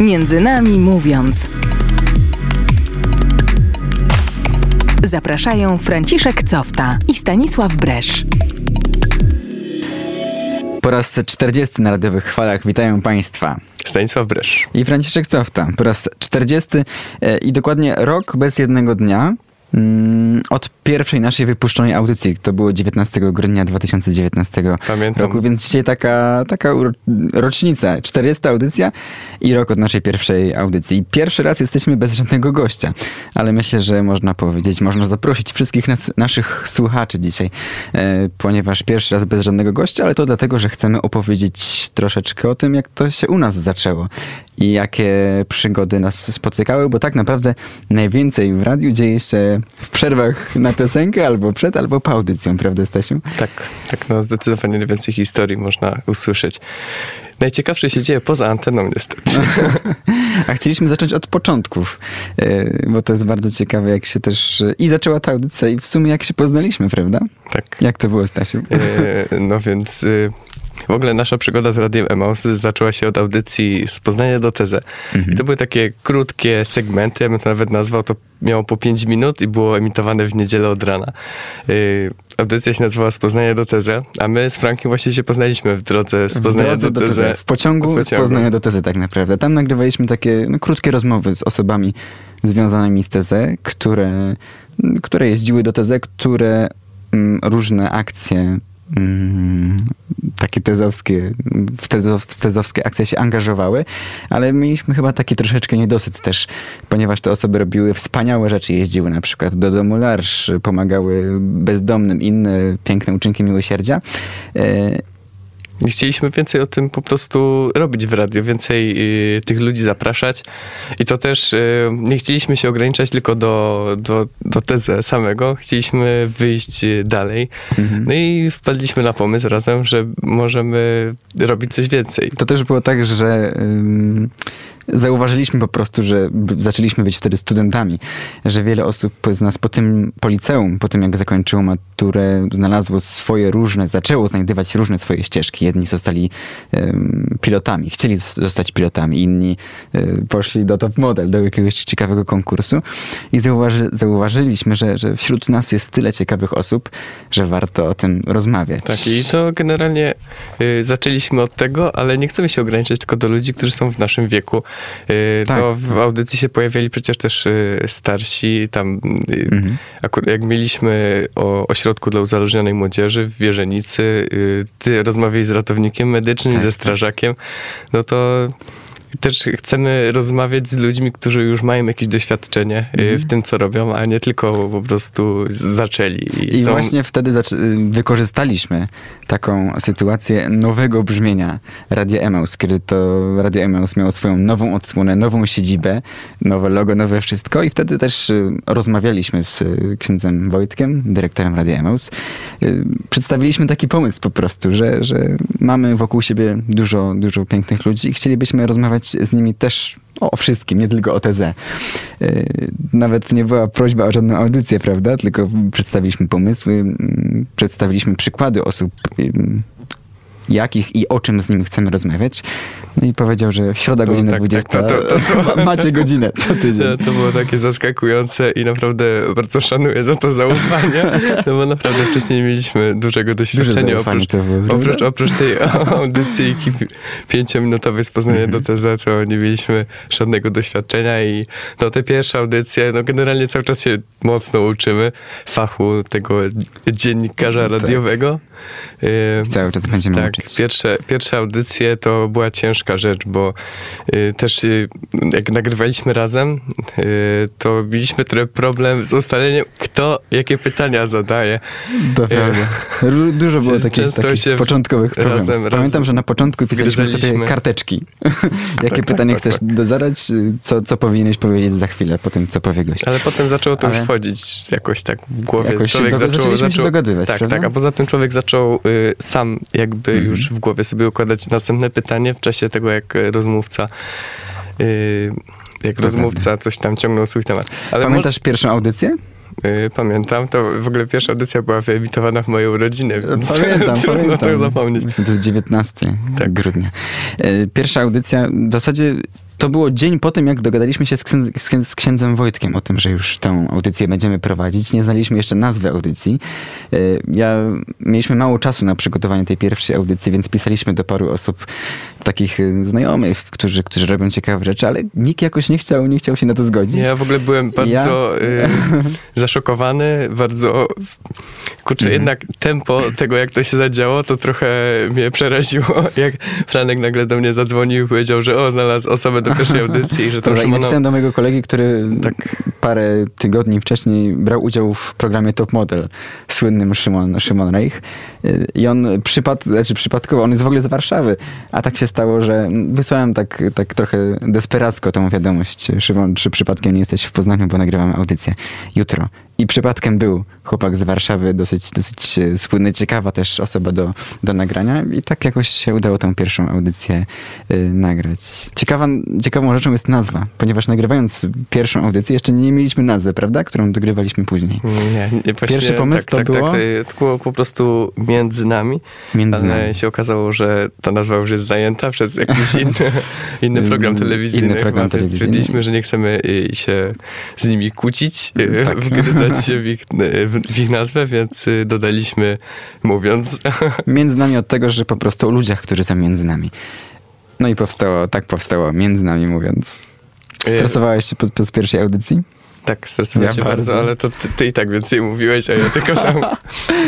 Między nami mówiąc. Zapraszają Franciszek Cofta i Stanisław Bresz. Po raz 40 na radiowych chwalach witają Państwa. Stanisław Bresz. I Franciszek Cofta. Po raz 40 e, i dokładnie rok bez jednego dnia mm, od pierwszej naszej wypuszczonej audycji. To było 19 grudnia 2019 Pamiętam. roku, więc dzisiaj taka, taka rocznica. 40 audycja i rok od naszej pierwszej audycji. Pierwszy raz jesteśmy bez żadnego gościa, ale myślę, że można powiedzieć, można zaprosić wszystkich nas, naszych słuchaczy dzisiaj, e, ponieważ pierwszy raz bez żadnego gościa, ale to dlatego, że chcemy opowiedzieć troszeczkę o tym, jak to się u nas zaczęło i jakie przygody nas spotykały, bo tak naprawdę najwięcej w radiu dzieje się w przerwach na piosenkę, albo przed, albo po audycją, prawda Stasiu? Tak, tak, no zdecydowanie najwięcej historii można usłyszeć. Najciekawsze się dzieje poza anteną niestety. A chcieliśmy zacząć od początków, e, bo to jest bardzo ciekawe, jak się też... I zaczęła ta audycja i w sumie jak się poznaliśmy, prawda? Tak. Jak to było, Stasiu? E, No więc y, w ogóle nasza przygoda z Radiem Emaus zaczęła się od audycji z Poznania do Tezę. I to były takie krótkie segmenty, ja bym to nawet nazwał, to miało po 5 minut i było emitowane w niedzielę od rana. Y, Audycja się nazywała Z Poznania do Tezę, a my z Frankiem właśnie się poznaliśmy w drodze z Poznania drodze do, do Tezę. Tezy. W pociągu, W z Poznania do Tezy tak naprawdę. Tam nagrywaliśmy takie no, krótkie rozmowy z osobami związanymi z Tezę, które, które jeździły do Tezę, które mm, różne akcje mm, takie tezowskie, w, tezo, w tezowskie akcje się angażowały, ale mieliśmy chyba taki troszeczkę niedosyt też, ponieważ te osoby robiły wspaniałe rzeczy, jeździły na przykład do domu Larsz, pomagały bezdomnym, inne piękne uczynki miłosierdzia. I chcieliśmy więcej o tym po prostu robić w radiu, więcej y, tych ludzi zapraszać. I to też y, nie chcieliśmy się ograniczać tylko do, do, do tezy samego, chcieliśmy wyjść y, dalej. No i wpadliśmy na pomysł razem, że możemy robić coś więcej. To też było tak, że ym, zauważyliśmy po prostu, że zaczęliśmy być wtedy studentami, że wiele osób z nas po tym po liceum, po tym jak zakończyło maturę, znalazło swoje różne, zaczęło znajdywać różne swoje ścieżki. Jedni zostali ym, pilotami, chcieli zos- zostać pilotami, inni y, poszli do top model, do jakiegoś ciekawego konkursu i zauważy, zauważyliśmy, że, że wśród nas jest tyle ciekawych osób, że warto o tym rozmawiać. Tak, i to generalnie y, zaczęliśmy od tego, ale nie chcemy się ograniczać tylko do ludzi, którzy są w naszym wieku. Y, Tak. To w audycji się pojawiali przecież też y, starsi, tam y, Mhm. akurat jak mieliśmy o ośrodku dla uzależnionej młodzieży w Wierzenicy, ty rozmawiałeś z ratownikiem medycznym, Tak, ze tak. strażakiem, no to też chcemy rozmawiać z ludźmi, którzy już mają jakieś doświadczenie y, Mhm. w tym, co robią, a nie tylko po prostu zaczęli. I są- właśnie wtedy wykorzystaliśmy taką sytuację nowego brzmienia Radia Emaus, kiedy to Radio Emaus miało swoją nową odsłonę, nową siedzibę, nowe logo, nowe wszystko i wtedy też y, rozmawialiśmy z y, księdzem Wojtkiem, dyrektorem Radia Emaus. Przedstawiliśmy taki pomysł po prostu, że, że mamy wokół siebie dużo, dużo pięknych ludzi i chcielibyśmy rozmawiać z nimi też o wszystkim, nie tylko o TZ. Yy, Nawet nie była prośba o żadną audycję, prawda? Tylko przedstawiliśmy pomysły, mm, przedstawiliśmy przykłady osób, ym, jakich i o czym z nimi chcemy rozmawiać. No i powiedział, że środa No godzina tak, 20. tak, to- to- to- Ma- Macie godzinę co tydzień. To, było takie zaskakujące i naprawdę bardzo szanuję za to zaufanie, no bo naprawdę wcześniej mieliśmy dużego doświadczenia. oprócz, było, oprócz, oprócz tej audycji pi- pięciominutowej z Poznania Mhm. do TZ, to nie mieliśmy żadnego doświadczenia i no te pierwsze audycje, no generalnie cały czas się mocno uczymy fachu tego dziennikarza Tak. radiowego. Y, Cały czas będziemy tak, pierwsze, pierwsze audycje to była ciężka rzecz, bo y, też y, jak nagrywaliśmy razem, y, to mieliśmy trochę problem z ustaleniem, kto jakie pytania zadaje. Prawda. Ru- Dużo było takich, takich początkowych problemów. razem- Pamiętam, razem że na początku pisaliśmy sobie karteczki. Jakie tak, pytanie tak, chcesz tak. zadać, y, co, co powinieneś powiedzieć za chwilę po tym, co powie gość. Ale potem zaczęło to Ale- już wchodzić jakoś tak w głowie. Jakoś człowiek zaczął, zaczęliśmy się zaczął, dogadywać, Tak, prawda? tak, a poza tym człowiek zaczął y, sam jakby. Już w głowie sobie układać następne pytanie w czasie tego, jak y, rozmówca y, jak rozmówca coś tam ciągnął swój temat. Ale Pamiętasz pierwszą audycję? Y, Pamiętam, to w ogóle pierwsza audycja była wyemitowana w moją rodzinę, więc Pamiętam, trudno pamiętam. to zapomnieć. To jest 19 Tak. grudnia. E, Pierwsza audycja, w zasadzie to było dzień po tym, jak dogadaliśmy się z, księdz, z, księdz, z księdzem Wojtkiem o tym, że już tę audycję będziemy prowadzić. Nie znaliśmy jeszcze nazwy audycji. Y, Ja, mieliśmy mało czasu na przygotowanie tej pierwszej audycji, więc pisaliśmy do paru osób, takich y, znajomych, którzy, którzy robią ciekawe rzeczy, ale nikt jakoś nie chciał, nie chciał się na to zgodzić. Ja w ogóle byłem bardzo y, zaszokowany, bardzo... Kurczę, Mhm. jednak tempo tego, jak to się zadziało, to trochę mnie przeraziło, jak Franek nagle do mnie zadzwonił i powiedział, że o, znalazł osobę do pierwszej audycji i że to Szymono... napisałem do mojego kolegi, który Tak. parę tygodni wcześniej brał udział w programie Top Model, słynnym Szymon, Szymon Reich. I on przypad, znaczy przypadkowo, on jest w ogóle z Warszawy, a tak się stało, że wysłałem tak, tak trochę desperacko tą wiadomość. Szymon, czy przypadkiem nie jesteś w Poznaniu, bo nagrywamy audycję jutro. I przypadkiem był chłopak z Warszawy, dosyć, dosyć słynny, ciekawa też osoba do, do nagrania i tak jakoś się udało tą pierwszą audycję y, nagrać. Ciekawa, ciekawą rzeczą jest nazwa, ponieważ nagrywając pierwszą audycję jeszcze nie mieliśmy nazwy, prawda? Którą dogrywaliśmy później. Nie, nie właśnie, Pierwszy pomysł tak, to tak, było? Tak, to było po prostu między nami, Między ale nami. się okazało, że ta nazwa już jest zajęta przez jakiś inny, inny program Inny telewizyjny. program chyba, więc telewizyjny. Stwierdziliśmy, że nie chcemy y, się z nimi kłócić, y, Tak. wgryzać się w ich, w, w ich nazwę, więc y, dodaliśmy mówiąc. Między nami od tego, że po prostu o ludziach, którzy są między nami. No i powstało, tak powstało, między nami mówiąc. Stresowałeś się podczas pierwszej audycji? Tak, stresowałem Ja się bardzo, bardzo. ale to ty, ty i tak więcej mówiłeś, a ja tylko tam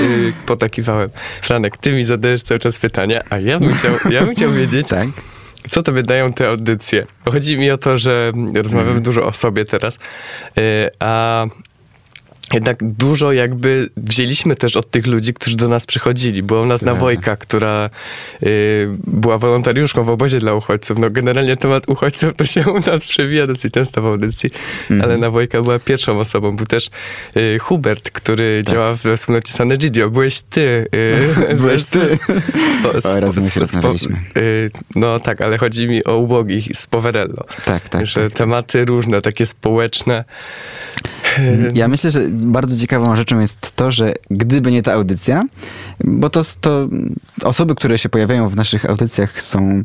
y, potakiwałem. Franek, ty mi zadajesz cały czas pytania, a ja bym chciał, ja bym chciał wiedzieć, Tak. Co tobie dają te audycje? Chodzi mi o to, że rozmawiamy Mhm. dużo o sobie teraz, y, a jednak dużo jakby wzięliśmy też od tych ludzi, którzy do nas przychodzili. Była u nas Prawda. Nawojka, która y, była wolontariuszką w obozie dla uchodźców. No generalnie temat uchodźców to się u nas przewija dosyć często w audycji, Mhm. ale Nawojka była pierwszą osobą. Był też y, Hubert, który Tak. działa we wspólnocie Sanegidio. Byłeś ty. y, Byłeś ty. Spo, O, raz my się y, no tak, ale chodzi mi o ubogich z Poverello. Tak, tak. że tak. tematy różne, takie społeczne. Ja myślę, że bardzo ciekawą rzeczą jest to, że gdyby nie ta audycja, bo to, to osoby, które się pojawiają w naszych audycjach są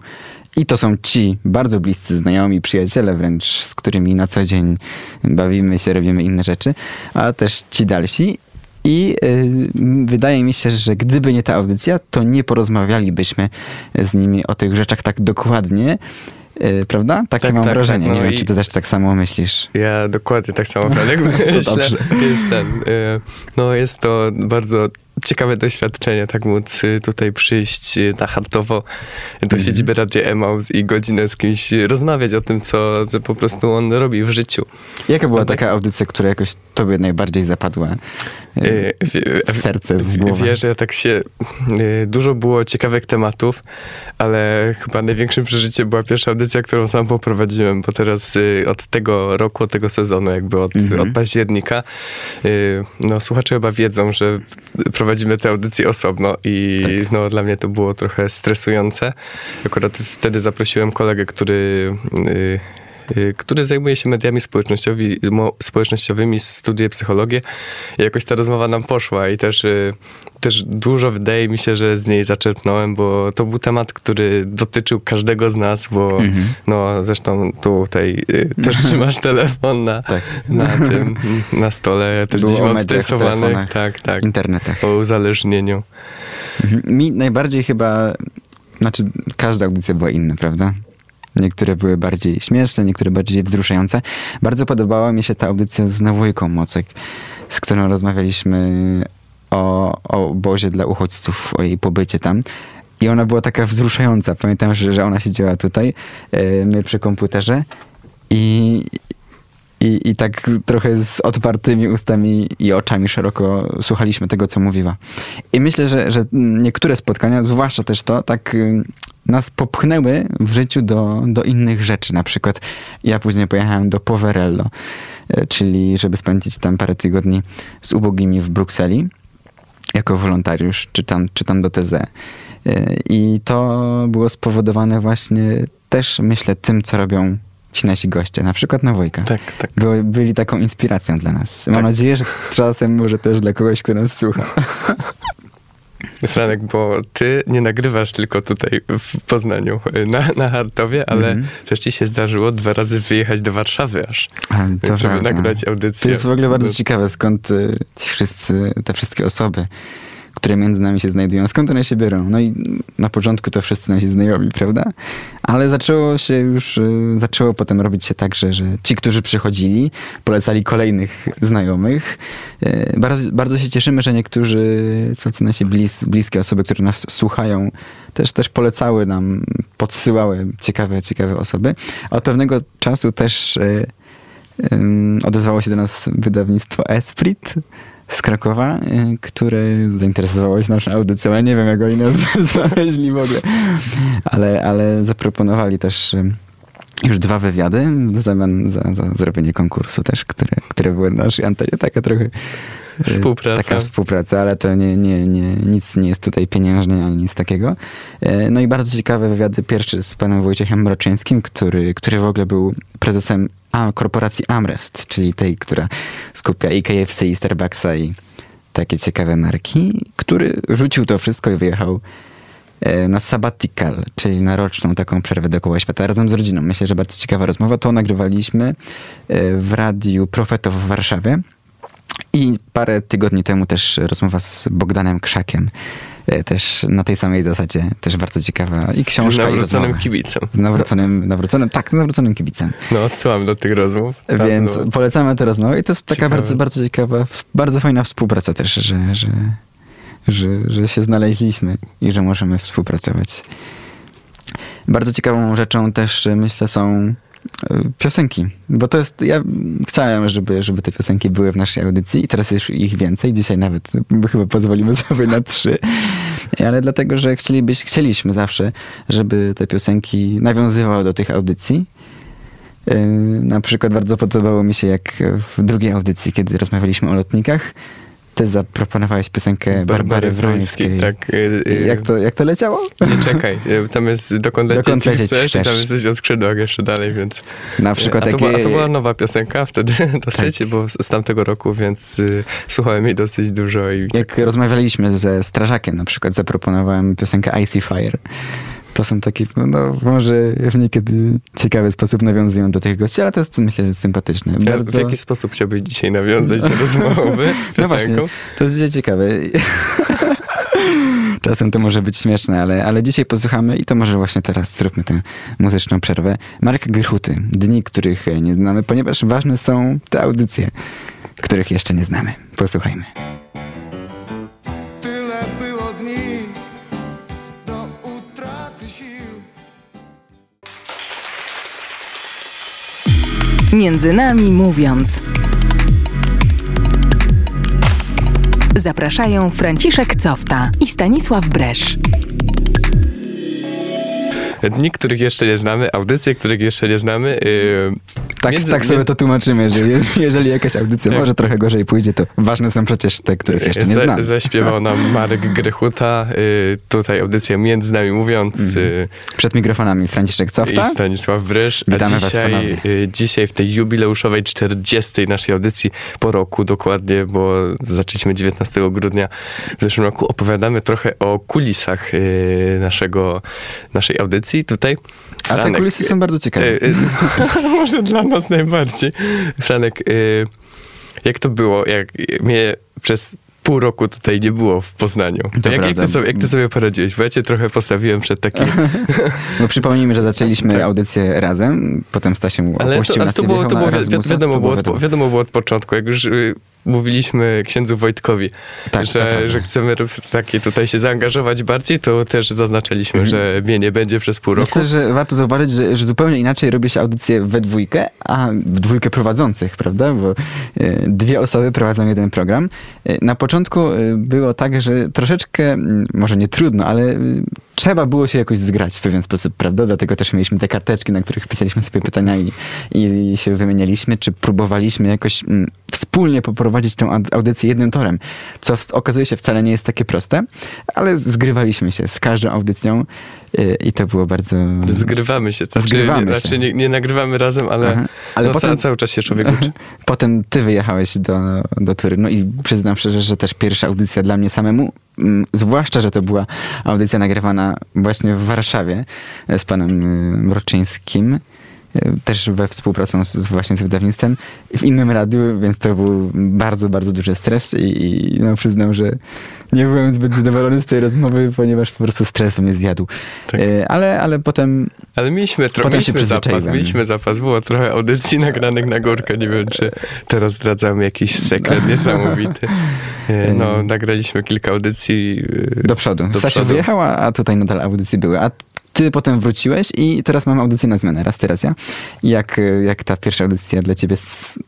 i to są ci bardzo bliscy znajomi, przyjaciele wręcz, z którymi na co dzień bawimy się, robimy inne rzeczy, a też ci dalsi. I y, wydaje mi się, że gdyby nie ta audycja, to nie porozmawialibyśmy z nimi o tych rzeczach tak dokładnie. Y, prawda? Takie Tak, mam tak, wrażenie. tak, no nie wiem, czy ty też tak samo myślisz. Ja dokładnie tak samo Franek myślę. Jest ten, y, no jest to bardzo ciekawe doświadczenie, tak móc y, tutaj przyjść y, na hartowo do Mhm. siedziby Radia Emaus i godzinę z kimś rozmawiać o tym, co, co po prostu on robi w życiu. Jaka była tak. taka audycja, która jakoś tobie najbardziej zapadła y, w- serce, w głowę? Wiesz, ja tak się... Dużo było ciekawych tematów, ale chyba największym przeżyciem była pierwsza audycja, którą sam poprowadziłem, bo teraz od tego roku, od tego sezonu, jakby od, Mhm. od października, no słuchacze chyba wiedzą, że prowadzimy tę audycję osobno i Tak. no dla mnie to było trochę stresujące. Akurat wtedy zaprosiłem kolegę, który... y, który zajmuje się mediami społecznościowymi, studiuje psychologię i jakoś ta rozmowa nam poszła i też, y, też dużo wydaje mi się, że z niej zaczerpnąłem, bo to był temat, który dotyczył każdego z nas, bo Mhm. no zresztą tutaj y, też trzymasz telefon na, Tak. na tym, na stole, też gdzieś mam stresowany, tak, tak, internetach. o uzależnieniu. Mhm. Mi najbardziej chyba, znaczy każda audycja była inna, prawda? Niektóre były bardziej śmieszne, niektóre bardziej wzruszające. Bardzo podobała mi się ta audycja z Nawojką Mocek, z którą rozmawialiśmy o, o obozie dla uchodźców, o jej pobycie tam. I ona była taka wzruszająca. Pamiętam, że, że ona siedziała tutaj, e, my przy komputerze i, i, I tak trochę z otwartymi ustami i oczami szeroko słuchaliśmy tego, co mówiła. I myślę, że, że niektóre spotkania, zwłaszcza też to, tak nas popchnęły w życiu do, do innych rzeczy. Na przykład ja później pojechałem do Poverello, y, czyli żeby spędzić tam parę tygodni z ubogimi w Brukseli jako wolontariusz, czytam, czytam do TZ. Y, I to było spowodowane właśnie też, myślę, tym, co robią ci nasi goście, na przykład Nawojka. Tak, tak. Były, byli taką inspiracją dla nas. Mam Tak. nadzieję, że czasem może też dla kogoś, kto nas słucha. Franek, bo ty nie nagrywasz tylko tutaj w Poznaniu, na, na Hartowie, ale Mhm. też ci się zdarzyło dwa razy wyjechać do Warszawy aż, A, to żeby prawda. nagrać audycję. To jest w ogóle bardzo No, ciekawe, skąd y, ci wszyscy, te wszystkie osoby, które między nami się znajdują, skąd one się biorą. No i na początku to wszyscy nasi znajomi, prawda? Ale zaczęło się już, y, zaczęło potem robić się tak, że, że ci, którzy przychodzili, polecali kolejnych znajomych. Y, Bardzo, bardzo się cieszymy, że niektórzy tacy nasi blis, bliskie osoby, które nas słuchają, też, też polecały nam, podsyłały ciekawe, ciekawe osoby. A od pewnego czasu też y, odezwało się do nas wydawnictwo Esprit z Krakowa, y, które zainteresowało się naszą audycją. Ja nie wiem, jak oni nas znaleźli w ogóle, ale, ale zaproponowali też y, już dwa wywiady w zamian za, za zrobienie konkursu też, które, które były na naszej antenie. Taka trochę Współpraca. Taka współpraca, ale to nie, nie, nie, nic nie jest tutaj pieniężne ani nic takiego. E, No i bardzo ciekawe wywiady. Pierwszy z panem Wojciechem Mroczyńskim, który, który w ogóle był prezesem korporacji Amrest, czyli tej, która skupia i KFC, i Starbucksa, i takie ciekawe marki, który rzucił to wszystko i wyjechał e, na sabbatical, czyli na roczną taką przerwę dookoła świata razem z rodziną. Myślę, że bardzo ciekawa rozmowa. To nagrywaliśmy w radiu Profetów w Warszawie. I parę tygodni temu też rozmowa z Bogdanem Krzakiem. e, Też na tej samej zasadzie, też bardzo ciekawa. I z książka, i nawróconym rozmowa. kibicem. Z nawróconym, nawróconym, tak, z nawróconym kibicem. No, odsyłam do tych rozmów. Tam Więc było- polecamy tę rozmowę i to jest taka Ciekawe. bardzo, bardzo ciekawa, bardzo fajna współpraca też, że, że, że, że się znaleźliśmy i że możemy współpracować. Bardzo ciekawą rzeczą też myślę są piosenki, bo to jest, ja chciałem, żeby, żeby te piosenki były w naszej audycji i teraz jest ich więcej, dzisiaj nawet e, chyba pozwolimy sobie na trzy, ale dlatego, że chcielibyś, chcieliśmy zawsze, żeby te piosenki nawiązywały do tych audycji. Yy, Na przykład bardzo podobało mi się, jak w drugiej audycji, kiedy rozmawialiśmy o lotnikach, ty zaproponowałeś piosenkę Barbary Wrońskiej. Tak. y, y, Jak to, jak to leciało? Nie czekaj, y, tam jest dokąd lecieć Dokąd lecieć chcesz, i tam chcesz. jesteś o skrzydłach jeszcze dalej, więc... Na przykład a, to była, a to była nowa piosenka wtedy dosyć, Tak. bo z, tamtego roku, więc słuchałem jej dosyć dużo i Jak rozmawialiśmy ze strażakiem, na przykład zaproponowałem piosenkę Icy Fire. To są takie, no, może w niekiedy ciekawy sposób nawiązują do tych gości, ale to jest myślę, że sympatyczne. Ja- Bardzo... w jaki sposób chciałbyś dzisiaj nawiązać do rozmowy No właśnie, to jest ciekawe. Czasem to może być śmieszne, ale, ale dzisiaj posłuchamy i to może właśnie teraz zróbmy tę muzyczną przerwę. Marka Grychuty. Dni, których nie znamy, ponieważ ważne są te audycje, których jeszcze nie znamy. Posłuchajmy. Między nami mówiąc. Zapraszają Franciszek Cofta i Stanisław Bresz. Dni, których jeszcze nie znamy, audycje, których jeszcze nie znamy. Yy, Tak, między- tak sobie to tłumaczymy, że je, jeżeli jakaś audycja Tak. może trochę gorzej pójdzie, to ważne są przecież te, których jeszcze nie znamy. Zaśpiewał nam Marek Grechuta, y, tutaj audycja Między Nami Mówiąc y, Przed mikrofonami Franciszek i Cofta. Stanisław Brysz. Witamy was dzisiaj, ponownie. y, dzisiaj w tej jubileuszowej 40. naszej audycji po roku dokładnie, bo zaczęliśmy 19 grudnia w zeszłym roku, opowiadamy trochę o kulisach y, naszego, naszej audycji tutaj. A te kulisy są bardzo ciekawe. y, y, Może dla nas najbardziej. Franek, y, jak to było, jak mnie przez pół roku tutaj nie było w Poznaniu? To jak, jak, ty sobie, jak ty sobie poradziłeś? Bo ja cię trochę postawiłem przed takim... Bo przypomnijmy, że zaczęliśmy Tak. audycję razem, potem Stasiem Ale opuścił to, ale nas to było, to było, wi- wiadomo, To było, wiadomo. od, wiadomo było od początku, jak już y, mówiliśmy księdzu Wojtkowi, Tak, że, prawda. że chcemy takie tutaj się zaangażować bardziej, to też zaznaczaliśmy, Mhm. że mnie nie będzie przez pół roku. Myślę, że warto zauważyć, że, że zupełnie inaczej robi się audycję we dwójkę, a w dwójkę prowadzących, prawda? Bo e, dwie osoby prowadzą jeden program. E, Na początku e, było tak, że troszeczkę, może nie trudno, ale trzeba było się jakoś zgrać w pewien sposób, prawda? Dlatego też mieliśmy te karteczki, na których pisaliśmy sobie pytania i, i się wymienialiśmy, czy próbowaliśmy jakoś wspólnie poprowadzić tę aud- audycję jednym torem, co okazuje się wcale nie jest takie proste, ale zgrywaliśmy się z każdą audycją e, i to było bardzo... Zgrywamy się. Znaczy, Zgrywamy się. Znaczy nie, nie nagrywamy razem, ale, Aha. Ale no, potem- ca, cały czas się człowiek uczy. Potem ty wyjechałeś do, do Turynu i przyznam szczerze, że też pierwsza audycja dla mnie samemu mm, zwłaszcza, że to była audycja nagrywana właśnie w Warszawie z panem y, Mroczyńskim, też we współpracy z, z właśnie z wydawnictwem w innym radiu, więc to był bardzo, bardzo duży stres i, i no, przyznam, że nie byłem zbyt zadowolony z tej rozmowy, ponieważ po prostu stres mnie zjadł. Tak. E, Ale, ale potem Ale mieliśmy, tro- Potem się mieliśmy zapas, mieliśmy zapas, było trochę audycji nagranych na górkę, nie wiem czy teraz zdradzamy jakiś sekret niesamowity. E, No, nagraliśmy kilka audycji. e, do przodu. Do Stasiu przodu. wyjechał, a tutaj nadal audycje były. A ty potem wróciłeś i teraz mam audycję na zmianę. Raz teraz ja. Jak, jak ta pierwsza audycja dla ciebie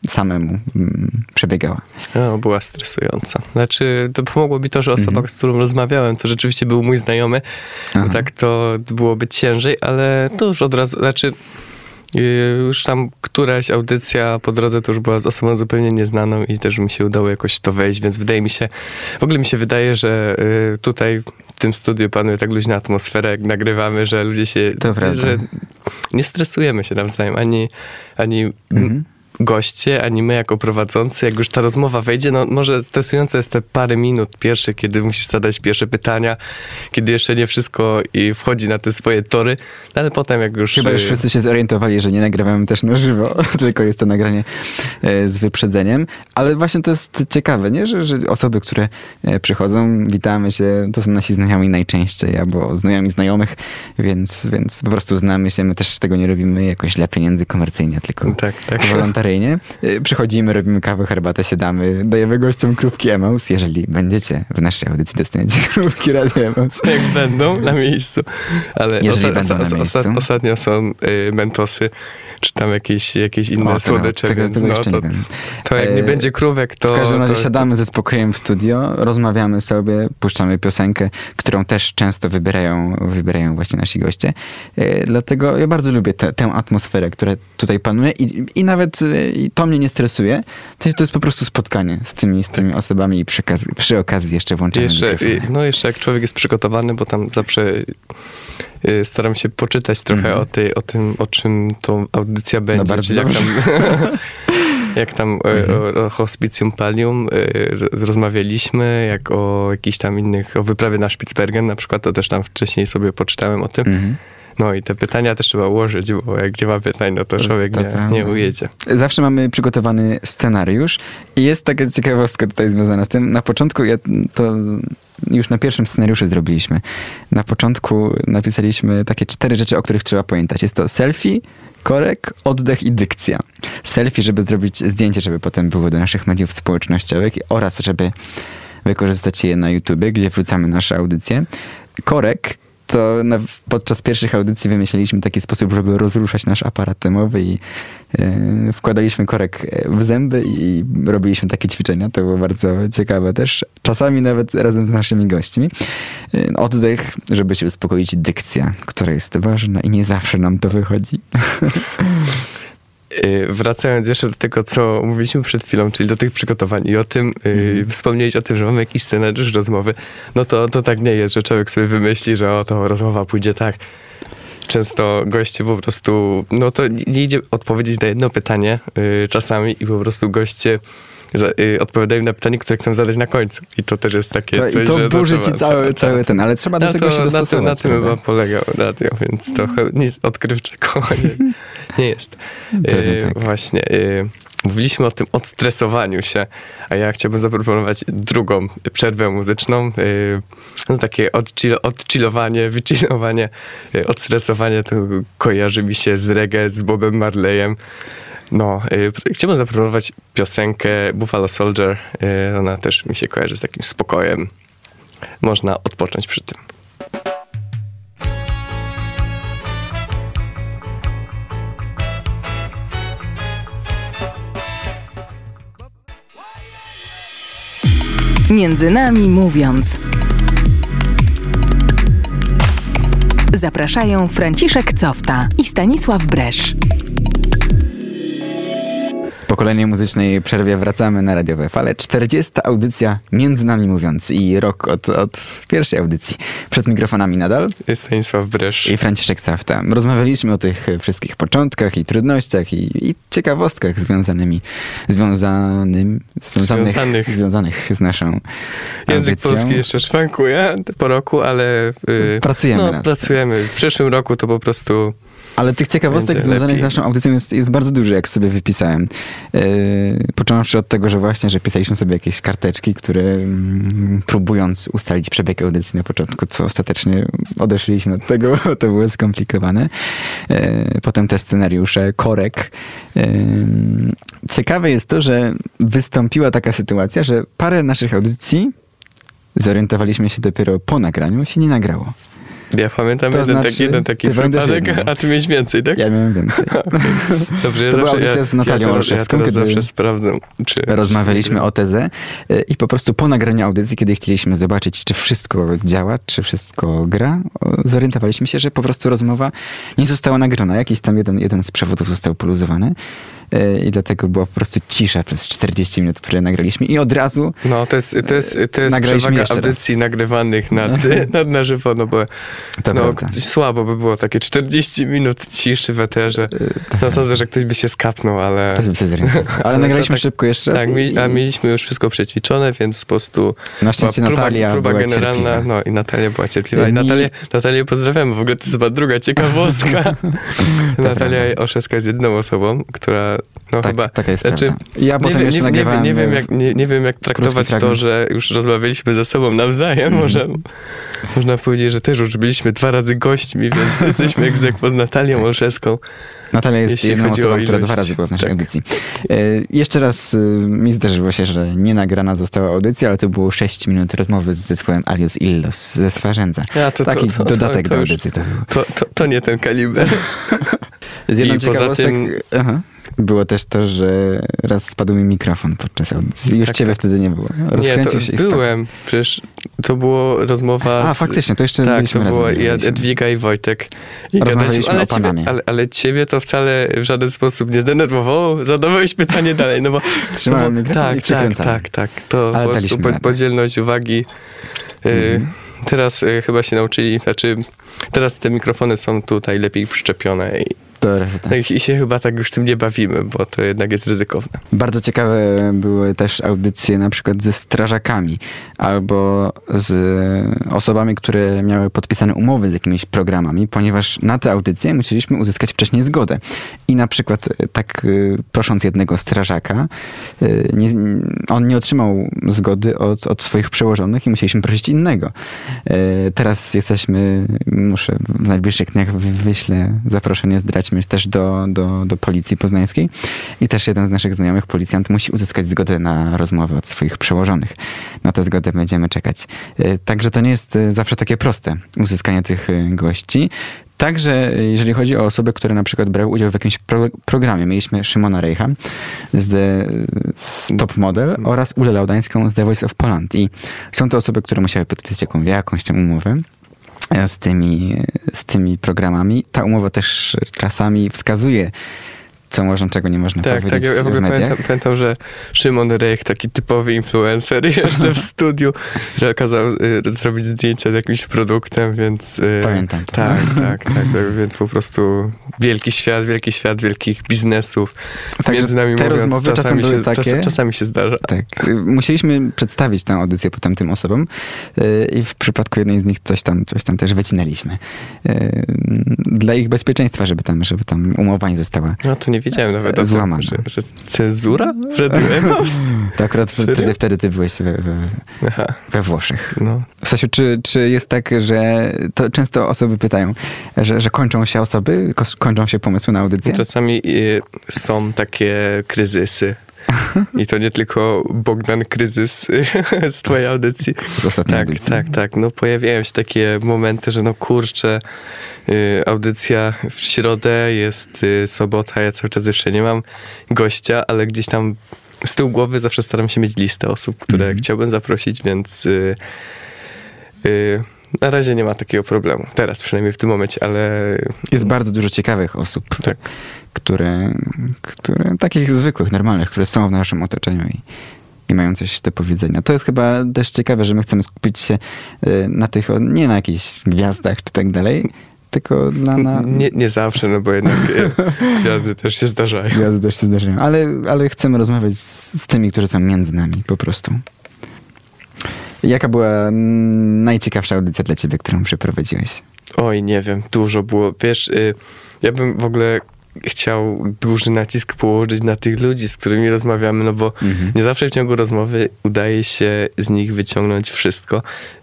samemu mm, przebiegała? No, była stresująca. Znaczy, to pomogło mi to, że osoba, z którą rozmawiałem, to rzeczywiście był mój znajomy. Aha. Tak to byłoby ciężej, ale to już od razu, znaczy yy, już tam któraś audycja po drodze to już była z osobą zupełnie nieznaną i też mi się udało jakoś to wejść, więc wydaje mi się, w ogóle mi się wydaje, że yy, tutaj w tym studiu panuje tak luźna atmosfera, jak nagrywamy, że ludzie się, To prawda. że nie stresujemy się nawzajem, ani, ani Mhm. Goście, ani my jako prowadzący, jak już ta rozmowa wejdzie, no może stresujące jest te parę minut pierwsze, kiedy musisz zadać pierwsze pytania, kiedy jeszcze nie wszystko i wchodzi na te swoje tory, no ale potem jak już... Chyba już y, wszyscy się zorientowali, że nie nagrywamy też na żywo, tylko jest to nagranie e, z wyprzedzeniem. Ale właśnie to jest ciekawe, nie? Że, że osoby, które e, przychodzą, witamy się, to są nasi znajomi najczęściej, albo znajomi znajomych, więc, więc po prostu znamy się. My też tego nie robimy jakoś dla pieniędzy komercyjnie, tylko Tak, tak. wolontaryjnie. E, Przychodzimy, robimy kawę, herbatę, siadamy, dajemy gościom krówki Emaus. Jeżeli będziecie w naszej audycji, dostaniecie krówki Radio Emaus. Jak będą na miejscu. Ale Jeżeli będą na miejscu. ostatnio są y, mentosy, czy tam jakieś, jakieś inne O, to słodycze, tego- więc tego no, to, to jak nie E, będzie krówek, to... W każdym razie to, siadamy ze spokojem w studio, rozmawiamy sobie, puszczamy piosenkę, którą też często wybierają, wybierają właśnie nasi goście. E, Dlatego ja bardzo lubię te, tę atmosferę, która tutaj panuje i, i nawet e, i to mnie nie stresuje. To jest po prostu spotkanie z tymi, z tymi osobami i przy, okazji- przy okazji jeszcze włączamy Jeszcze, mikrofony. no jeszcze jak człowiek jest przygotowany, bo tam zawsze staram się poczytać trochę Mhm. o, tej, o tym, o czym tą audycja będzie, bardzo czyli jak tam, jak tam y, Mhm. o, o Hospicjum Palium y, roz- rozmawialiśmy, jak o jakichś tam innych, o wyprawie na Spitsbergen na przykład, to też tam wcześniej sobie poczytałem o tym. Mhm. No i te pytania też trzeba ułożyć, bo jak nie ma pytań, no to człowiek To nie, prawda. nie ujedzie. Zawsze mamy przygotowany scenariusz i jest taka ciekawostka tutaj związana z tym. Na początku ja to już na pierwszym scenariuszu zrobiliśmy. Na początku napisaliśmy takie cztery rzeczy, o których trzeba pamiętać. Jest to selfie, korek, oddech i dykcja. Selfie, żeby zrobić zdjęcie, żeby potem było do naszych mediów społecznościowych oraz żeby wykorzystać je na YouTubie, gdzie wrzucamy nasze audycje. Korek to podczas pierwszych audycji wymyśliliśmy taki sposób, żeby rozruszać nasz aparat temowy i e, wkładaliśmy korek w zęby i robiliśmy takie ćwiczenia. To było bardzo ciekawe też. Czasami nawet razem z naszymi gośćmi. E, oddech, żeby się uspokoić, dykcja, która jest ważna i nie zawsze nam to wychodzi. Y, Wracając jeszcze do tego, co mówiliśmy przed chwilą, czyli do tych przygotowań i o tym, y, wspomnieć o tym, że mamy jakiś scenariusz rozmowy, no to, to tak nie jest, że człowiek sobie wymyśli, że o, to rozmowa pójdzie tak. Często goście po prostu, no to nie idzie odpowiedzieć na jedno pytanie y, czasami i po prostu goście odpowiadają na pytanie, które chcą zadać na końcu. I to też jest takie To, coś, I to że burzy ci cały, cały ten, ale trzeba do no tego to, się na, tym, dostosować. na tym chyba polegał radio, więc trochę nic odkrywczego nie, nie jest. Pewnie E, tak. Właśnie. e, Mówiliśmy o tym odstresowaniu się, a ja chciałbym zaproponować drugą przerwę muzyczną. No takie odchill, odchillowanie, wychillowanie, odstresowanie to kojarzy mi się z reggae, z Bobem Marleyem. No, e, chciałbym zaproponować piosenkę Buffalo Soldier. e, Ona też mi się kojarzy z takim spokojem. Można odpocząć przy tym. Między nami mówiąc. Zapraszają Franciszek Cofta i Stanisław Bresz. Kolejnej muzycznej przerwie wracamy na radiowe fale. 40. audycja Między Nami Mówiąc i rok od, od pierwszej audycji. Przed mikrofonami nadal Jest Stanisław Bresz. i Franciszek Cafta. Rozmawialiśmy o tych wszystkich początkach i trudnościach i, i ciekawostkach związanymi, związanym, związanych, Związanych. związanych z naszą Język audycją. polski jeszcze szwankuje po roku, ale y, Pracujemy no, pracujemy. W przyszłym roku to po prostu Ale tych ciekawostek związanych lepiej. z naszą audycją jest, jest bardzo dużo, jak sobie wypisałem. Yy, począwszy od tego, że właśnie, że pisaliśmy sobie jakieś karteczki, które mm, próbując ustalić przebieg audycji na początku, co ostatecznie odeszliśmy od tego, bo to było skomplikowane. Yy, potem te scenariusze, korek. Yy, ciekawe jest to, że wystąpiła taka sytuacja, że parę naszych audycji zorientowaliśmy się dopiero po nagraniu, się nie nagrało. Ja pamiętam To jeden, znaczy, taki, jeden taki przypadek, a ty miałeś więcej, tak? Ja miałem więcej. Dobrze, ja To była zawsze, audycja ja, z Natalią ja Olszewską, ja kiedy- zawsze sprawdzę, czy... Rozmawialiśmy o tezę y, i po prostu po nagraniu audycji, kiedy chcieliśmy zobaczyć, czy wszystko działa, czy wszystko gra, zorientowaliśmy się, że po prostu rozmowa nie została nagrana. Jakiś tam jeden, jeden z przewodów został poluzowany i dlatego była po prostu cisza przez 40 minut, które nagraliśmy i od razu No, to jest, to jest, to jest przewaga jeszcze raz. audycji nagrywanych nad, nad na żywo, no bo To no, słabo by było takie 40 minut ciszy w eterze. No sądzę, że ktoś by się skapnął, ale... to się zorientował. Ale No, nagraliśmy tak- szybko jeszcze raz. Tak, i- a mieliśmy już wszystko przećwiczone, więc po prostu Na szczęście próba, Natalia próba była generalna, cierpliwa. no i Natalia była cierpliwa. I Natalię, Natalię pozdrawiamy, w ogóle to jest chyba druga ciekawostka. Natalia Oszewska jest jedną osobą, która no Tak, chyba... taka jest znaczy, prawda. Ja nie potem wiem, jeszcze nie, nie, nagrywałem... nie, wiem e, jak, nie, nie wiem, jak traktować to, że już rozmawialiśmy ze sobą nawzajem. Mhm. Może, można powiedzieć, że też już byliśmy dwa razy gośćmi, więc jesteśmy egzekwo z Natalią Olszewską. Natalia jest Jeśli jedną osobą, która dwa razy była w naszej Tak. audycji. E, jeszcze raz e, mi zdarzyło się, że nie nagrana została audycja, ale to było 6 minut rozmowy z zespołem Alios Illos ze Swarzędza. Ja, to- Taki to- to- dodatek do audycji to. To, to, nie ten kaliber. Z jedną I poza tym- aha, było też to, że raz spadł mi mikrofon podczas audycji. Już Tak, ciebie tak. wtedy nie było. Nie, Rozkręcił to się i spadł. byłem. Przecież to było rozmowa A, z... faktycznie, to jeszcze Tak, to byliśmy razem. było rozmawialiśmy. Jadwiga i Wojtek. I Rozmawialiśmy ale o. Ciebie, ale, ale ciebie to wcale w żaden sposób nie zdenerwowało. Zadawałeś pytanie dalej, no bo... Trzymałem no bo, mikrofon i tak, tak, tak, tak. To Ale po prostu po, podzielność uwagi. Y, Mhm. Teraz y, chyba się nauczyli, znaczy teraz te mikrofony są tutaj lepiej przyczepione i, Dobra, tak. i się chyba tak już tym nie bawimy, bo to jednak jest ryzykowne. Bardzo ciekawe były też audycje na przykład ze strażakami albo z osobami, które miały podpisane umowy z jakimiś programami, ponieważ na te audycje musieliśmy uzyskać wcześniej zgodę. I na przykład e, tak e, prosząc jednego strażaka, e, nie, on nie otrzymał zgody od, od swoich przełożonych i musieliśmy prosić innego. Teraz jesteśmy, muszę w najbliższych dniach wy- wyślę zaproszenie, zdraćmy też do, do, do policji poznańskiej i też jeden z naszych znajomych, policjant, musi uzyskać zgodę na rozmowę od swoich przełożonych. Na tę zgodę będziemy czekać. E, Także to nie jest e, zawsze takie proste, uzyskanie tych e, gości. Także jeżeli chodzi o osoby, które na przykład brały udział w jakimś pro, programie, mieliśmy Szymona Rejcha z, The, z Top Model oraz Ulę Laudańską z The Voice of Poland. I są to osoby, które musiały podpisać jaką, jakąś tam umowę z tymi, z tymi programami. Ta umowa też czasami wskazuje, co można, czego nie można Tak, powiedzieć tak, ja, w ogóle pamiętam, pamiętam, że Szymon Rejch, taki typowy influencer jeszcze w studiu, że kazał y, zrobić zdjęcia z jakimś produktem, więc... Y, Pamiętam to. Tak, tak, tak, tak, więc po prostu wielki świat, wielki świat wielkich biznesów. Także Między nami te mówiąc, rozmowy czasem czasami, były się, takie- czas, czasami się zdarza. Tak. Y, Musieliśmy przedstawić tę audycję potem tym osobom y, i w przypadku jednej z nich coś tam, coś tam też wycinaliśmy. Y, Dla ich bezpieczeństwa, żeby tam, żeby tam umowa nie została. No to nie wiedziałem nawet Złamana. że, że cenzura Emos? To akurat wtedy, wtedy ty byłeś we, we, we Włoszech. no. Stasiu, czy, czy jest tak, że to często osoby pytają, że, że kończą się osoby, ko- kończą się pomysły na audycję? Czasami y, są takie kryzysy. I to nie tylko Bogdan kryzys z twojej audycji. Z ostatniej Tak, audycji. tak, tak. No pojawiają się takie momenty, że no kurczę, y, audycja w środę, jest y, sobota, ja cały czas jeszcze nie mam gościa, ale gdzieś tam z tyłu głowy zawsze staram się mieć listę osób, które Mhm. chciałbym zaprosić, więc y, na razie nie ma takiego problemu. Teraz przynajmniej w tym momencie, ale Jest bardzo dużo ciekawych osób, tak. Które, które, takich zwykłych, normalnych, które są w naszym otoczeniu i, i mają coś do powiedzenia. To jest chyba też ciekawe, że my chcemy skupić się y, na tych, nie na jakichś gwiazdach czy tak dalej, tylko na... na Nie, nie zawsze, no bo jednak e, gwiazdy też się zdarzają. Gwiazdy też się zdarzają, ale, ale chcemy rozmawiać z, z tymi, którzy są między nami po prostu. Jaka była najciekawsza audycja dla ciebie, którą przeprowadziłeś? Oj, nie wiem, dużo było. Wiesz, y, ja bym w ogóle chciał duży nacisk położyć na tych ludzi, z którymi rozmawiamy, no bo Mhm. nie zawsze w ciągu rozmowy udaje się z nich wyciągnąć wszystko.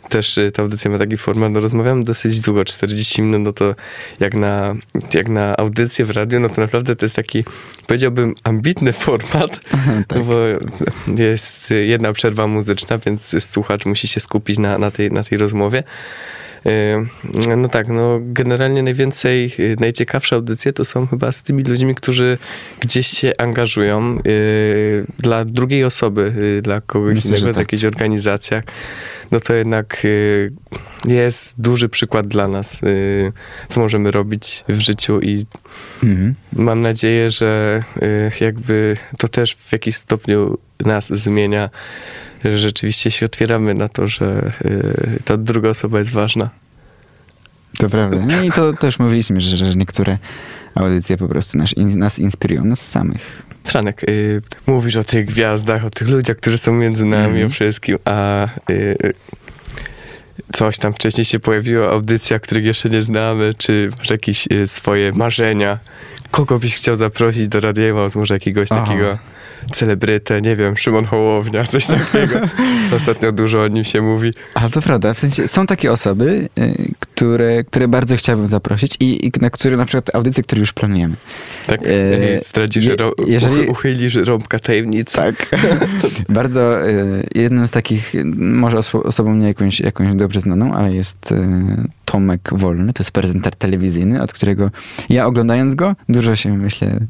Też y, ta audycja ma taki format, no rozmawiamy dosyć długo, 40 minut, no to jak na, jak na audycję w radiu, no to naprawdę to jest taki, powiedziałbym, ambitny format, Tak. no bo jest jedna przerwa muzyczna, więc słuchacz musi się skupić na, na, tej, na tej rozmowie. Y, No tak, no generalnie najwięcej, y, najciekawsze audycje to są chyba z tymi ludźmi, którzy gdzieś się angażują y, dla drugiej osoby, dla kogoś Myślę, innego w tak. jakichś organizacjach. No to jednak jest duży przykład dla nas, co możemy robić w życiu i Mhm. mam nadzieję, że jakby to też w jakiś stopniu nas zmienia, rzeczywiście się otwieramy na to, że y, ta druga osoba jest ważna. To prawda. No i to też mówiliśmy, że, że niektóre audycje po prostu nas, nas inspirują, nas samych. Franek, y, mówisz o tych gwiazdach, o tych ludziach, którzy są między nami, Mhm. o wszystkim, a y, coś tam wcześniej się pojawiła, audycja, których jeszcze nie znamy, czy masz jakieś y, swoje marzenia? Kogo byś chciał zaprosić do Radia Mouse? Może jakiegoś Aha. takiego celebrytę, nie wiem, Szymon Hołownia, coś takiego. Ostatnio dużo o nim się mówi. Ale to prawda, w sensie są takie osoby, y, które, które bardzo chciałbym zaprosić i, i na które na przykład audycje, które już planujemy. Tak, E, zdradzisz, je- jeżeli- uchy- uchylisz rąbka tajemnicy. Tak. Bardzo y, jednym z takich, może oso- osobą nie jakąś, jakąś dobrze znaną, ale jest y, Tomek Wolny, to jest prezenter telewizyjny, od którego ja oglądając go dużo się myślę,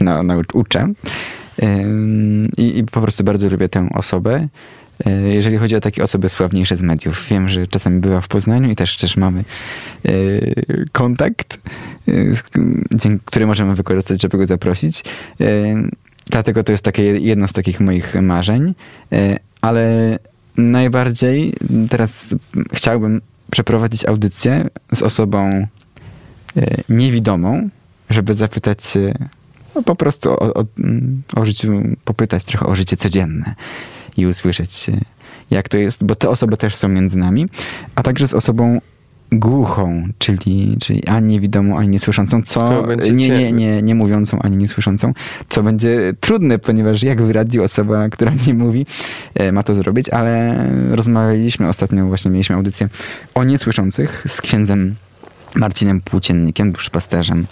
no, naucz, uczę. I, I po prostu bardzo lubię tę osobę. Y, Jeżeli chodzi o takie osoby sławniejsze z mediów, wiem, że czasami bywa w Poznaniu i też, też mamy y, kontakt, y, dzięki- który możemy wykorzystać, żeby go zaprosić. Dlatego to jest takie jedno z takich moich marzeń, ale najbardziej teraz chciałbym przeprowadzić audycję z osobą niewidomą, żeby zapytać no, po prostu o, o, mm, o życiu, popytać trochę o życie codzienne i usłyszeć, y, jak to jest, bo te osoby też są między nami, a także z osobą głuchą, czyli, czyli ani niewidomą, ani niesłyszącą, co nie, nie, nie, nie mówiącą, ani niesłyszącą, co będzie trudne, ponieważ jak w radiu osoba, która nie mówi, e, ma to zrobić, ale rozmawialiśmy ostatnio, właśnie mieliśmy audycję o niesłyszących z księdzem Marcinem Płóciennikiem, duszpasterzem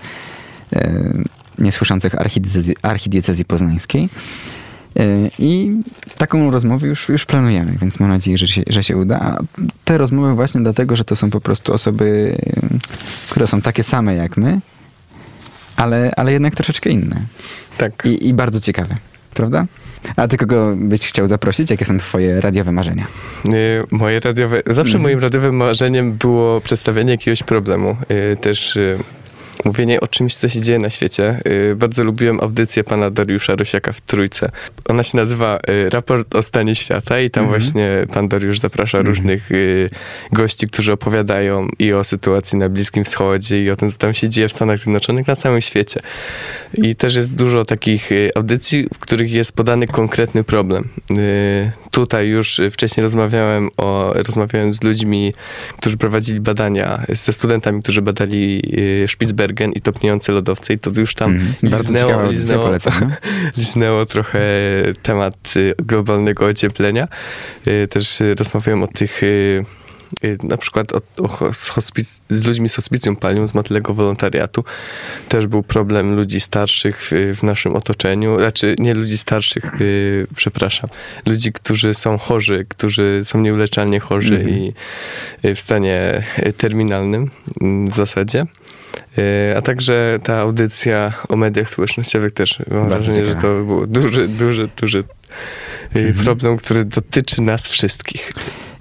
e, niesłyszących archidiecezji, archidiecezji poznańskiej. E, I taką rozmowę już, już planujemy, więc mam nadzieję, że się, że się uda. A te rozmowy właśnie dlatego, że to są po prostu osoby, e, które są takie same jak my, ale, ale jednak troszeczkę inne. Tak. I, I bardzo ciekawe, prawda? A ty kogo byś chciał zaprosić? Jakie są twoje radiowe marzenia? Y, Moje radiowe, zawsze Mhm. moim radiowym marzeniem było przedstawienie jakiegoś problemu. Y, Też mówienie o czymś, co się dzieje na świecie. Y, Bardzo lubiłem audycję pana Dariusza Rosiaka w Trójce. Ona się nazywa y, Raport o stanie świata i tam Mhm. właśnie pan Dariusz zaprasza Mhm. różnych y, gości, którzy opowiadają i o sytuacji na Bliskim Wschodzie i o tym, co tam się dzieje w Stanach Zjednoczonych, na całym świecie. I też jest dużo takich audycji, w których jest podany konkretny problem. Tutaj już wcześniej rozmawiałem o, rozmawiałem z ludźmi, którzy prowadzili badania, ze studentami, którzy badali y, Spitsbergen i topniejące lodowce i to już tam ciekawa liznęło, trochę temat y, globalnego ocieplenia. Y, Też y, rozmawiałem o tych na przykład o, o, z, hospic- z ludźmi z hospicjum palnią, z matylego wolontariatu. Też był problem ludzi starszych y, w naszym otoczeniu, znaczy nie ludzi starszych, przepraszam, ludzi, którzy są chorzy, którzy są nieuleczalnie chorzy Mhm. i w stanie terminalnym mm, w zasadzie. Y, A także ta audycja o mediach społecznościowych też mam Bardzo wrażenie, że ciekawa. to był duży, duży, duży y, Mhm. problem, który dotyczy nas wszystkich.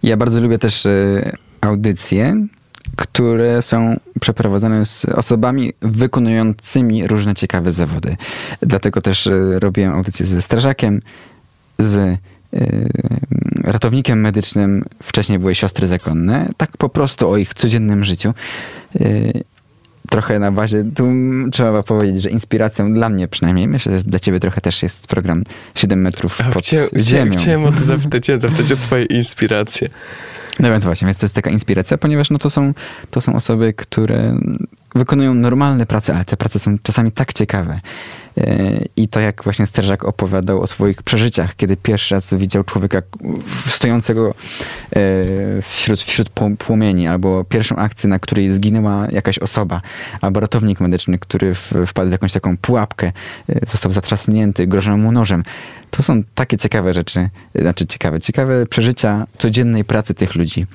Ja bardzo lubię też e, audycje, które są przeprowadzane z osobami wykonującymi różne ciekawe zawody. Dlatego też e, robiłem audycję ze strażakiem, z e, ratownikiem medycznym, wcześniej były siostry zakonne, tak po prostu o ich codziennym życiu. Trochę na bazie, tu trzeba powiedzieć, że inspiracją dla mnie przynajmniej, myślę, że dla ciebie trochę też jest program 7 metrów pod chciałem, ziemią. chciałem o to zapytać, chciałem zapytać o twoje inspiracje. No więc właśnie, więc to jest taka inspiracja, ponieważ no to są, to są osoby, które wykonują normalne prace, ale te prace są czasami tak ciekawe. Yy, I to jak właśnie strażak opowiadał o swoich przeżyciach, kiedy pierwszy raz widział człowieka stojącego yy, wśród, wśród pł- płomieni, albo pierwszą akcję, na której zginęła jakaś osoba, albo ratownik medyczny, który wpadł w jakąś taką pułapkę, yy, został zatrzaśnięty, grożono mu nożem. To są takie ciekawe rzeczy, znaczy ciekawe, ciekawe przeżycia codziennej pracy tych ludzi.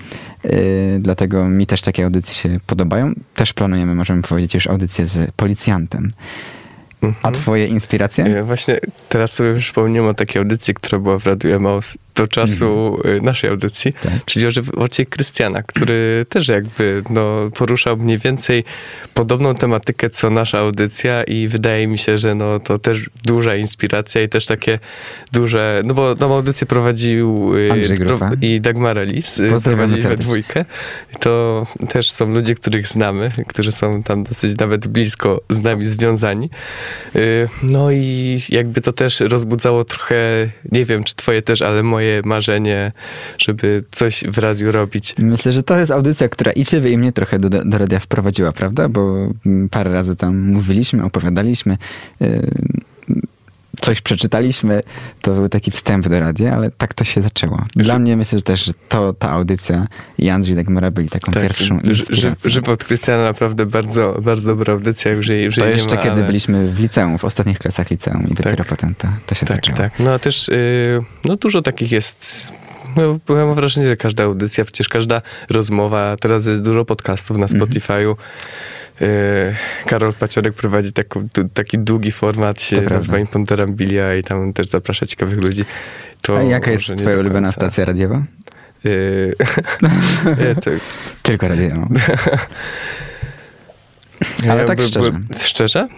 Dlatego mi też takie audycje się podobają. Też planujemy, możemy powiedzieć, już audycję z policjantem. A Mhm. twoje inspiracje? Ja Właśnie teraz sobie przypomniałem o takiej audycji, która była w Radiu Emaus do czasu y, naszej audycji, Tak. czyli o żywocie Krystiana, który też jakby no, poruszał mniej więcej podobną tematykę co nasza audycja i wydaje mi się, że no, to też duża inspiracja i też takie duże, no bo tą audycję prowadził y, Andrzej Grupa. i Dagmara Lis, y, prowadzili we dwójkę. To też są ludzie, których znamy, którzy są tam dosyć nawet blisko z nami związani. No i jakby to też rozbudzało trochę, nie wiem czy twoje też, ale moje marzenie, żeby coś w radiu robić. Myślę, że to jest audycja, która i ciebie, i mnie trochę do, do radia wprowadziła, prawda? Bo mm, parę razy tam mówiliśmy, opowiadaliśmy, yy, coś przeczytaliśmy. To był taki wstęp do radia, ale tak to się zaczęło. Dla Że- mnie myślę że też, że to ta audycja i Andrzej Dagmara byli taką pierwszą ży- ży- inspiracją. Żywot Krystiana naprawdę bardzo, bardzo dobra audycja, już jej, już To jeszcze ma, kiedy ale... byliśmy w liceum, w ostatnich klasach liceum i dopiero Tak. potem to, to się Tak, zaczęło. tak. No a też y, no dużo takich jest. No, mam wrażenie, że każda audycja, przecież każda rozmowa, teraz jest dużo podcastów na Mhm. Spotify'u. Y, Karol Paciorek prowadzi taką, taki długi format, się prawda. nazywa Imponderambilia i tam też zaprasza ciekawych ludzi. To A jaka jest twoja ulubiona stacja radiowa? Y, nie, to, Tylko radio. Ale tak by- szczerze. by- szczerze?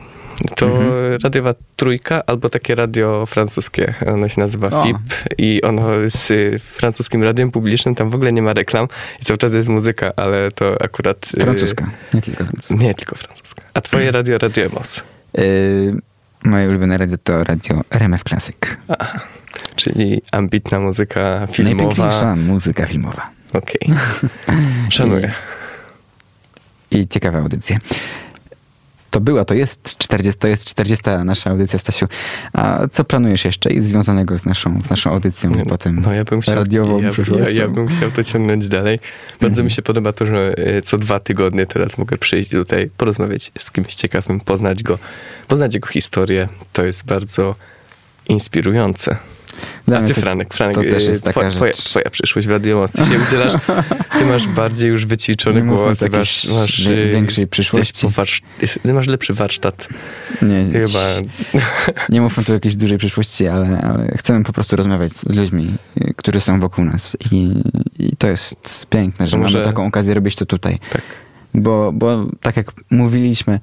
To Mhm. radiowa trójka albo takie radio francuskie. Ono się nazywa O. FIP i ono jest y, francuskim radiem publicznym, tam w ogóle nie ma reklam i cały czas jest muzyka, ale to akurat... y, Francuska, nie tylko francuska. Nie, tylko francuska. A twoje radio, Radio Emos, Yy, moje ulubione radio to radio RMF Classic. czyli ambitna muzyka filmowa. Najpiękniejsza muzyka filmowa. Okej. Szanuję. I ciekawe audycje. To była, to jest 40, to jest 40 nasza audycja, Stasiu. A co planujesz jeszcze i związanego z naszą, z naszą audycją i potem No ja bym chciał, radiową ja, ja, ja bym chciał to ciągnąć dalej. Bardzo mi się podoba to, że e, co dwa tygodnie teraz mogę przyjść tutaj, porozmawiać z kimś ciekawym, poznać go, poznać jego historię. To jest bardzo inspirujące. Dla A mnie ty, to- Franek, Franek, to też e, jest taka twoja, twoja, twoja przyszłość w Radio Most. Ty się udzielasz, ty masz bardziej już wyćwiczony głos, masz, masz e, większej przyszłości. warsz- ty masz lepszy warsztat. Nie, Chyba nie mówmy tu o jakiejś dużej przyszłości, ale, ale chcemy po prostu rozmawiać z ludźmi, y, którzy są wokół nas. I, i to jest piękne, że może- mamy taką okazję robić to tutaj. tak. Bo, bo tak jak mówiliśmy,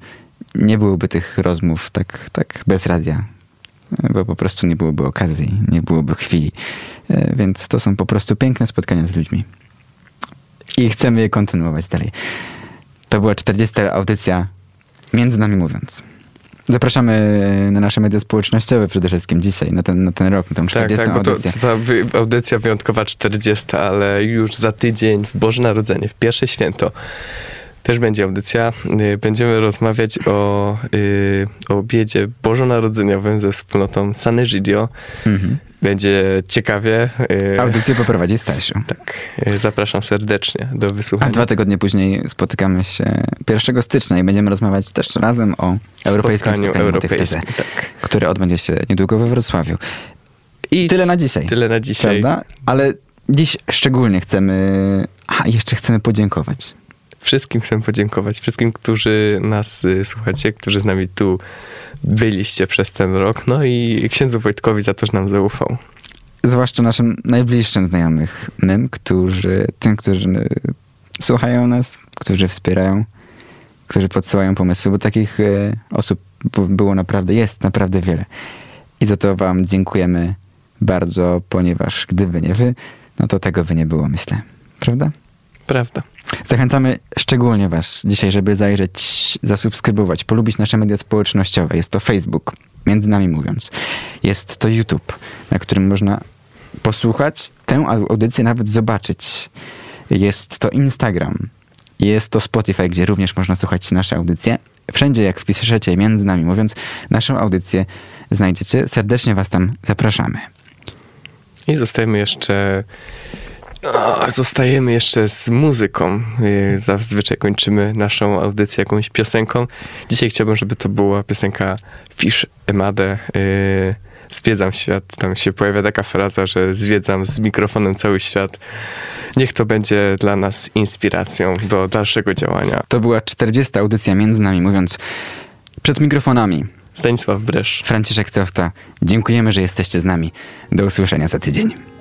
nie byłoby tych rozmów tak, tak bez radia. Bo po prostu nie byłoby okazji, nie byłoby chwili. E, Więc to są po prostu piękne spotkania z ludźmi. I chcemy je kontynuować dalej. To była 40. audycja Między nami mówiąc. Zapraszamy na nasze media społecznościowe przede wszystkim dzisiaj, na ten, na ten rok, na tą 40. Tak, tak, bo to, audycję. to ta audycja wyjątkowa 40, ale już za tydzień w Boże Narodzenie, w pierwsze święto, też będzie audycja. Y, Będziemy rozmawiać o, y, o obiedzie bożonarodzeniowym ze wspólnotą Sanegidio. Mhm. Będzie ciekawie. y, Audycję poprowadzi Stasiu. Tak, zapraszam serdecznie do A wysłuchania. dwa tygodnie później spotykamy się 1 stycznia i będziemy rozmawiać też razem o europejskim Spotkaniu spotkaniu europejskim, TZ, tak. które odbędzie się niedługo we Wrocławiu. I tyle na dzisiaj. Tyle na dzisiaj. Prawda? Ale dziś szczególnie chcemy... A, jeszcze chcemy podziękować. Wszystkim chcę podziękować. Wszystkim, którzy nas y, słuchacie, którzy z nami tu byliście przez ten rok. No i księdzu Wojtkowi za to, że nam zaufał. Zwłaszcza naszym najbliższym znajomym, którzy, tym, którzy słuchają nas, którzy wspierają, którzy podsyłają pomysły, bo takich e, osób było naprawdę, jest naprawdę wiele. I za to wam dziękujemy bardzo, ponieważ gdyby nie wy, no to tego by nie było, myślę. Prawda? Prawda. Zachęcamy szczególnie Was dzisiaj, żeby zajrzeć, zasubskrybować, polubić nasze media społecznościowe. Jest to Facebook, między nami mówiąc. Jest to YouTube, na którym można posłuchać tę au- audycję, nawet zobaczyć. Jest to Instagram. Jest to Spotify, gdzie również można słuchać nasze audycje. Wszędzie, jak wpiszecie między nami mówiąc, naszą audycję znajdziecie. Serdecznie Was tam zapraszamy. I zostajemy jeszcze. O, zostajemy jeszcze z muzyką. Yy, Zazwyczaj kończymy naszą audycję jakąś piosenką. Dzisiaj chciałbym, żeby to była piosenka Fish Emade. Yy, Zwiedzam świat. Tam się pojawia taka fraza, że zwiedzam z mikrofonem cały świat. Niech to będzie dla nas inspiracją do dalszego działania. To była 40. audycja między nami mówiąc przed mikrofonami. Stanisław Bresz. Franciszek Cofta. Dziękujemy, że jesteście z nami. Do usłyszenia za tydzień.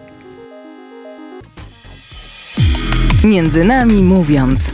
Między nami mówiąc.